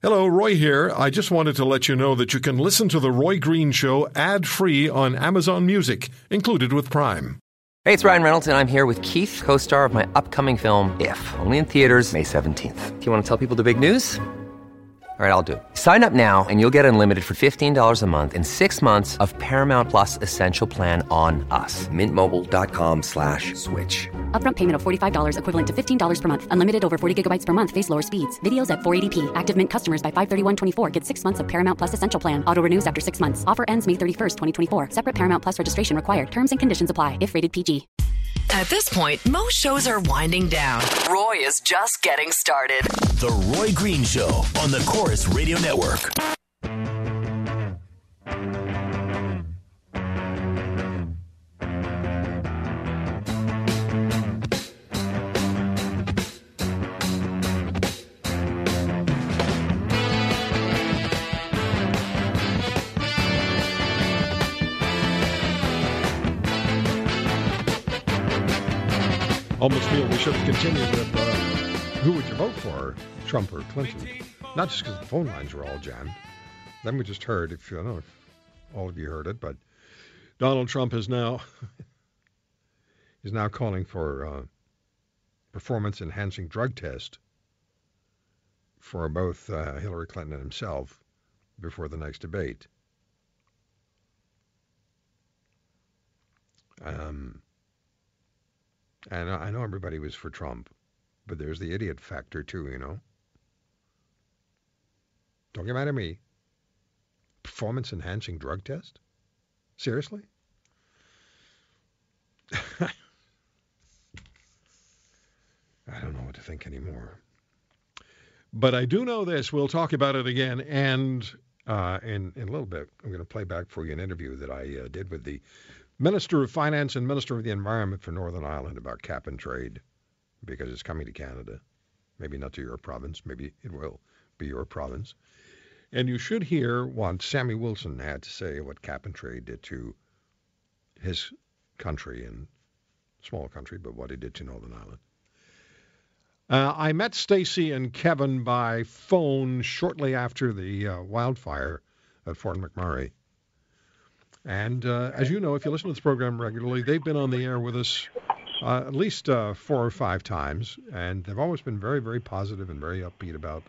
Hello, Roy here. I just wanted to let you know that you can listen to The Roy Green Show ad free on Amazon Music, included with Prime. Hey, it's Ryan Reynolds, and I'm here with Keith, co star of my upcoming film, If, only in theaters, May 17th. Do you want to tell people the big news? All right, I'll do it. Sign up now and you'll get unlimited for $15 a month in six months of Paramount Plus Essential Plan on us. Mintmobile.com slash switch. Upfront payment of $45 equivalent to $15 per month. Unlimited over 40 gigabytes per month. Face lower speeds. Videos at 480p. Active Mint customers by 531.24 get six months of Paramount Plus Essential Plan. Auto renews after six months. Offer ends May 31st, 2024. Separate Paramount Plus registration required. Terms and conditions apply if rated PG. At this point, most shows are winding down. Roy is just getting started. The Roy Green Show on the Corus Radio Network. Almost feel we should have continued with uh, who would you vote for, Trump or Clinton? Not just because the phone lines were all jammed. Then we just heard, if you don't know if all of you heard it, but Donald Trump is now is now calling for uh, performance enhancing drug test for both uh, Hillary Clinton and himself before the next debate. Um, and I know everybody was for Trump, but there's the idiot factor too, you know. Don't get mad at me. Performance enhancing drug test? Seriously? I don't know what to think anymore. But I do know this. We'll talk about it again. And uh, in, in a little bit, I'm going to play back for you an interview that I uh, did with the Minister of Finance and Minister of the Environment for Northern Ireland about cap and trade because it's coming to Canada. Maybe not to your province. Maybe it will be your province. And you should hear what Sammy Wilson had to say what cap and trade did to his country and small country, but what it did to Northern Ireland. Uh, I met Stacy and Kevin by phone shortly after the uh, wildfire at Fort McMurray. And uh, as you know, if you listen to this program regularly, they've been on the air with us uh, at least uh, four or five times, and they've always been very, very positive and very upbeat about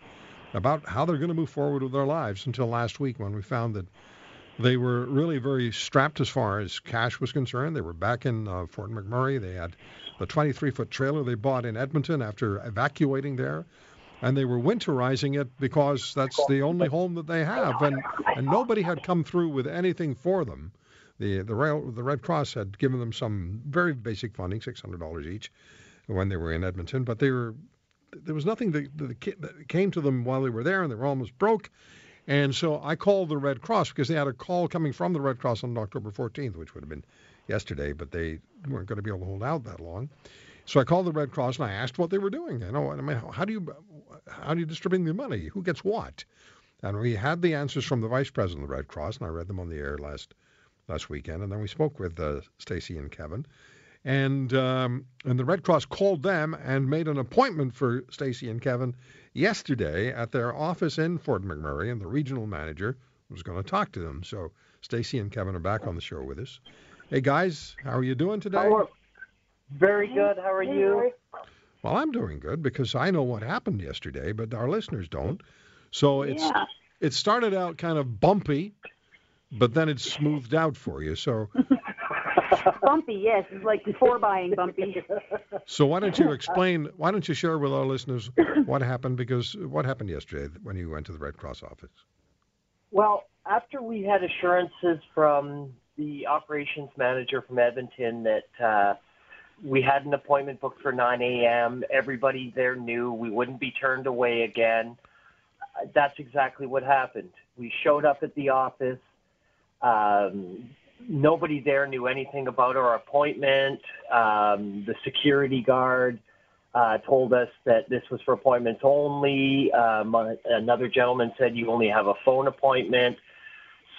about how they're going to move forward with their lives. Until last week, when we found that they were really very strapped as far as cash was concerned. They were back in uh, Fort McMurray. They had the 23-foot trailer they bought in Edmonton after evacuating there and they were winterizing it because that's the only home that they have, and and nobody had come through with anything for them. The the rail the Red Cross had given them some very basic funding, six hundred dollars each, when they were in Edmonton, but they were there was nothing that, that came to them while they were there, and they were almost broke. And so I called the Red Cross because they had a call coming from the Red Cross on October 14th, which would have been yesterday, but they weren't going to be able to hold out that long. So I called the Red Cross and I asked what they were doing. You know, I mean, how do you how do you distribute the money? Who gets what? And we had the answers from the vice president of the Red Cross, and I read them on the air last last weekend. And then we spoke with uh, Stacy and Kevin, and um, and the Red Cross called them and made an appointment for Stacy and Kevin yesterday at their office in Fort McMurray, and the regional manager was going to talk to them. So Stacy and Kevin are back on the show with us. Hey guys, how are you doing today? Very good. How are you? Well, I'm doing good because I know what happened yesterday, but our listeners don't. So it's Yeah. it started out kind of bumpy, but then it smoothed out for you. So bumpy, yes. It's like before buying bumpy. so why don't you explain? Why don't you share with our listeners what happened? Because what happened yesterday when you went to the Red Cross office? Well, after we had assurances from the operations manager from Edmonton that uh, we had an appointment booked for 9 a.m., everybody there knew we wouldn't be turned away again. Uh, That's exactly what happened. We showed up at the office. Um, nobody there knew anything about our appointment. Um, the security guard uh, told us that this was for appointments only. Um, another gentleman said you only have a phone appointment.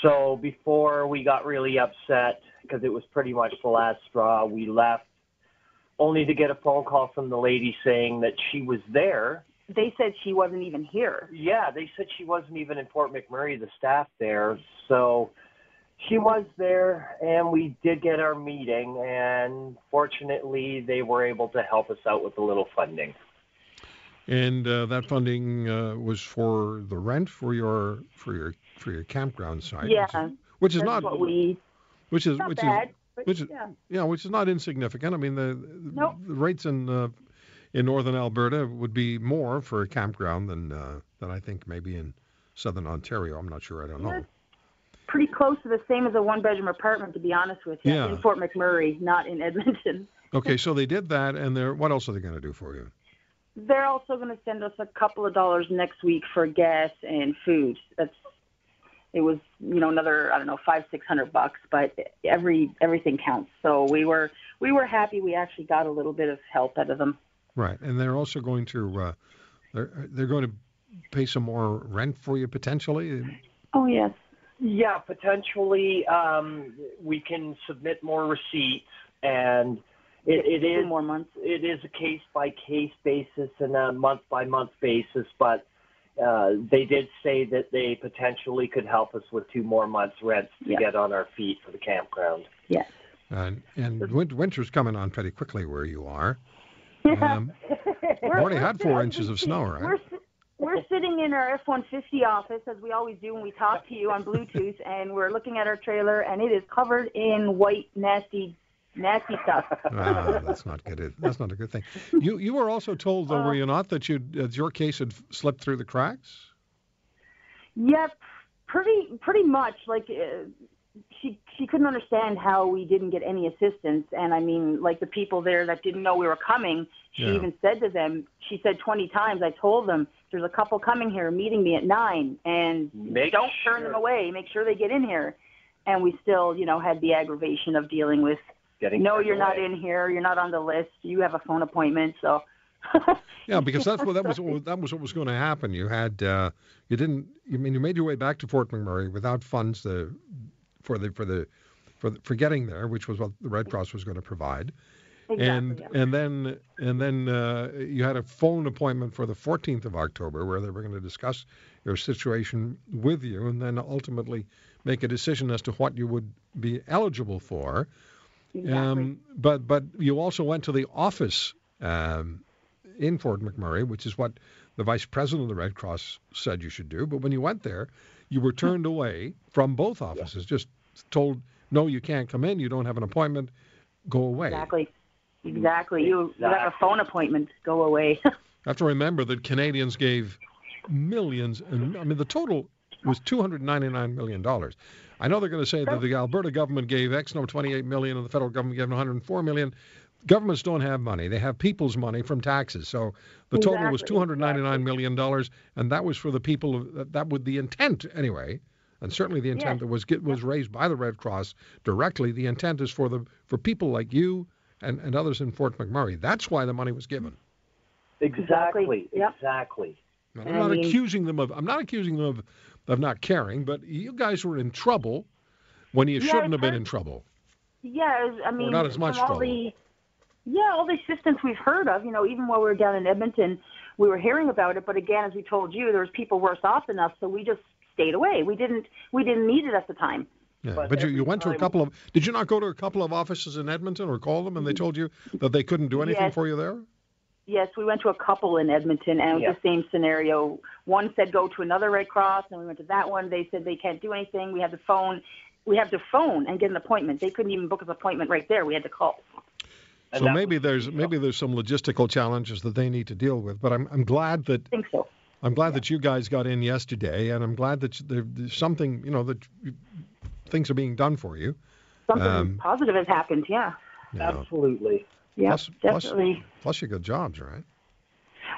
So before we got really upset, because it was pretty much the last straw, we left only to get a phone call from the lady saying that she was there they said she wasn't even here. Yeah, they said she wasn't even in Fort McMurray, the staff there. So she was there, and we did get our meeting, and fortunately, they were able to help us out with a little funding. And uh, that funding uh, was for the rent for your for your for your campground site. which Yeah, is- which is, That's not what we. which is Not which bad. is but which yeah. yeah, which is not insignificant. I mean the Nope. the rates in uh, in northern Alberta would be more for a campground than uh, than I think maybe in southern Ontario. I'm not sure. I don't know. Pretty close to the same as a one bedroom apartment, to be honest with you. Yeah. In Fort McMurray, not in Edmonton. Okay, so they did that, and they're what else are they going to do for you? They're also going to send us a couple of dollars next week for gas and food. That's it was you know another I don't know five six hundred bucks, but every everything counts. So we were we were happy. We actually got a little bit of help out of them. Right, and they're also going to uh, they're they're going to pay some more rent for you potentially. Oh yes. Yeah, potentially um, we can submit more receipts, and it, it Two is more months. it is a case by case basis and a month by month basis, but uh, they did say that they potentially could help us with two more months' rents to Yeah. get on our feet for the campground. Yes. And and winter's coming on pretty quickly where you are. Um, We're- already had four inches of snow, right? We're, we're sitting in our F-150 office, as we always do when we talk to you on Bluetooth, and we're looking at our trailer, and it is covered in white, nasty, nasty stuff. ah, that's not good. That's not a good thing. You you were also told though, Uh, were you not, that you that your case had slipped through the cracks? Yep, pretty pretty much. Like uh, she she couldn't understand how we didn't get any assistance, and I mean, like the people there that didn't know we were coming. She Yeah. even said to them, she said 20 times, I told them, there's a couple coming here meeting me at nine, and Make don't turn them away. Make sure they get in here. And we still, you know, had the aggravation of dealing with, Getting no, you're not in here. You're not on the list. You have a phone appointment. So, Yeah, because that's what that was what, that was what was going to happen. You had uh, you didn't. You mean you made your way back to Fort McMurray without funds to, for the for the for the, for getting there, which was what the Red Cross was going to provide. exactly. and yeah. and then and then uh, you had a phone appointment for the 14th of October where they were going to discuss your situation with you and then ultimately make a decision as to what you would be eligible for. Exactly. Um, but but you also went to the office um, in Fort McMurray, which is what the vice president of the Red Cross said you should do. But when you went there, you were turned away from both offices, just told, no, you can't come in. You don't have an appointment. Go away. Exactly. Exactly. You, you have a phone appointment. Go away. I have to remember that Canadians gave millions, and I mean the total was 299 million dollars. I know they're going to say that the Alberta government gave X number 28 million, and the federal government gave 104 million. Governments don't have money; they have people's money from taxes. So the total was 299 million dollars, and that was for the people. Of, that, that was the intent anyway, and certainly the intent Yes. that was get, was raised by the Red Cross directly. The intent is for the for people like you and, and others in Fort McMurray. That's why the money was given. Exactly. Yep. Exactly. I'm I not mean- accusing them of. I'm not accusing them of, of not caring, but you guys were in trouble when you Yeah, shouldn't I've been in trouble. Yeah, was- I mean, not as much all trouble. the yeah, all the assistance we've heard of, you know, even while we were down in Edmonton, we were hearing about it. But again, as we told you, there was people worse off than us, so we just stayed away. We didn't we didn't need it at the time. Yeah, But but, you, you went to a couple of. Did you not go to a couple of offices in Edmonton or call them and they mm-hmm. told you that they couldn't do anything Yes. for you there? Yes, we went to a couple in Edmonton, and it was Yeah. the same scenario. One said go to another Red Cross, and we went to that one. They said they can't do anything. We had to phone. We had to phone and get an appointment. They couldn't even book us an appointment right there. We had to call. And so maybe was- there's maybe there's some logistical challenges that they need to deal with. But I'm I'm glad that I think so. I'm glad that you guys got in yesterday, and I'm glad that there, there's something you know that you, things are being done for you. Something Um, positive has happened. Yeah. you know. Absolutely. Yeah. Plus- plus- definitely. Plus, you got jobs, right?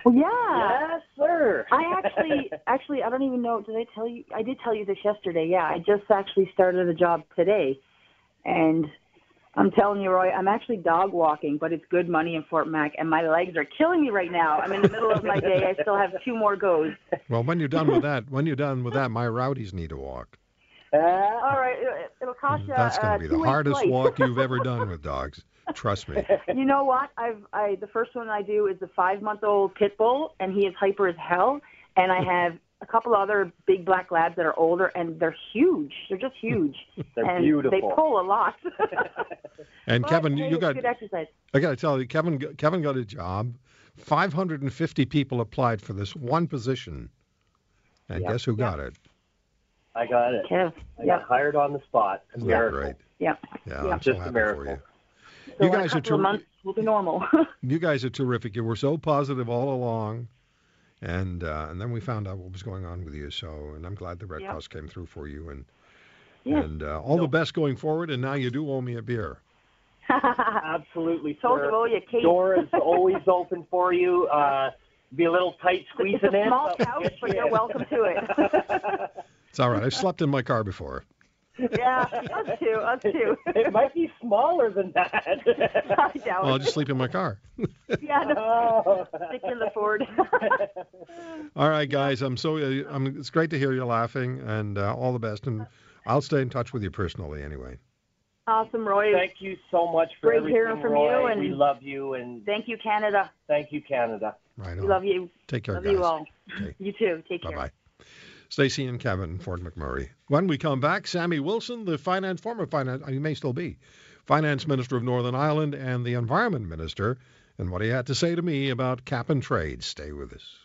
Well, yeah. Yes, sir. I actually, actually, I don't even know. Did I tell you? I did tell you this yesterday. Yeah, I just actually started a job today, and I'm telling you, Roy, I'm actually dog walking, but it's good money in Fort Mac, and my legs are killing me right now. I'm in the middle of my day. I still have two more goes. Well, when you're done with that, when you're done with that, my rowdies need to walk. Uh, All right, it- it'll cost you. That's going uh, to be the hardest slice. walk you've ever done with dogs. Trust me. You know what? I've I the first one I do is the five month old pit bull, and he is hyper as hell. And I have a couple other big black labs that are older, and they're huge. They're just huge. They're and beautiful. They pull a lot. And But, Kevin, hey, you got good exercise. I got to tell you, Kevin Kevin got a job. 550 people applied for this one position. And Yep. guess who got it? I got it. Kev. I Yeah, got hired on the spot. Isn't that Miracle. great? yeah. Yeah, Yeah. I'm so Just a happy miracle. for you. So You in a guys are couple of ter- months will be normal. You guys are terrific. You were so positive all along. And uh, and then we found out what was going on with you. So, and I'm glad the Red Yeah. Cross came through for you. And Yeah. and uh, all the best going forward. And now you do owe me a beer. Absolutely, Told sir. you, you, Kate? Door is always open for you. Uh, be a little tight It's squeezing a in. small couch, but you you're welcome to it. It's all right. I've slept in my car before. yeah, us too, us too. it might be smaller than that. I doubt Well, I'll just sleep in my car. Yeah, no, oh. stick in the Ford. All right, guys. I'm so. Uh, I'm, it's great to hear you laughing, and uh, all the best. And I'll stay in touch with you personally, anyway. awesome, Roy. Thank you so much for Great everything, hearing from Roy. you, and- we love you, and Thank you, Canada. thank you, Canada. Right We love you. Take care, love guys. you all. Okay. You too. Take Bye care. bye. Stacy and Kevin, Fort McMurray. When we come back, Sammy Wilson, the finance former finance, he may still be finance minister of Northern Ireland and the environment minister, and what he had to say to me about cap and trade. Stay with us.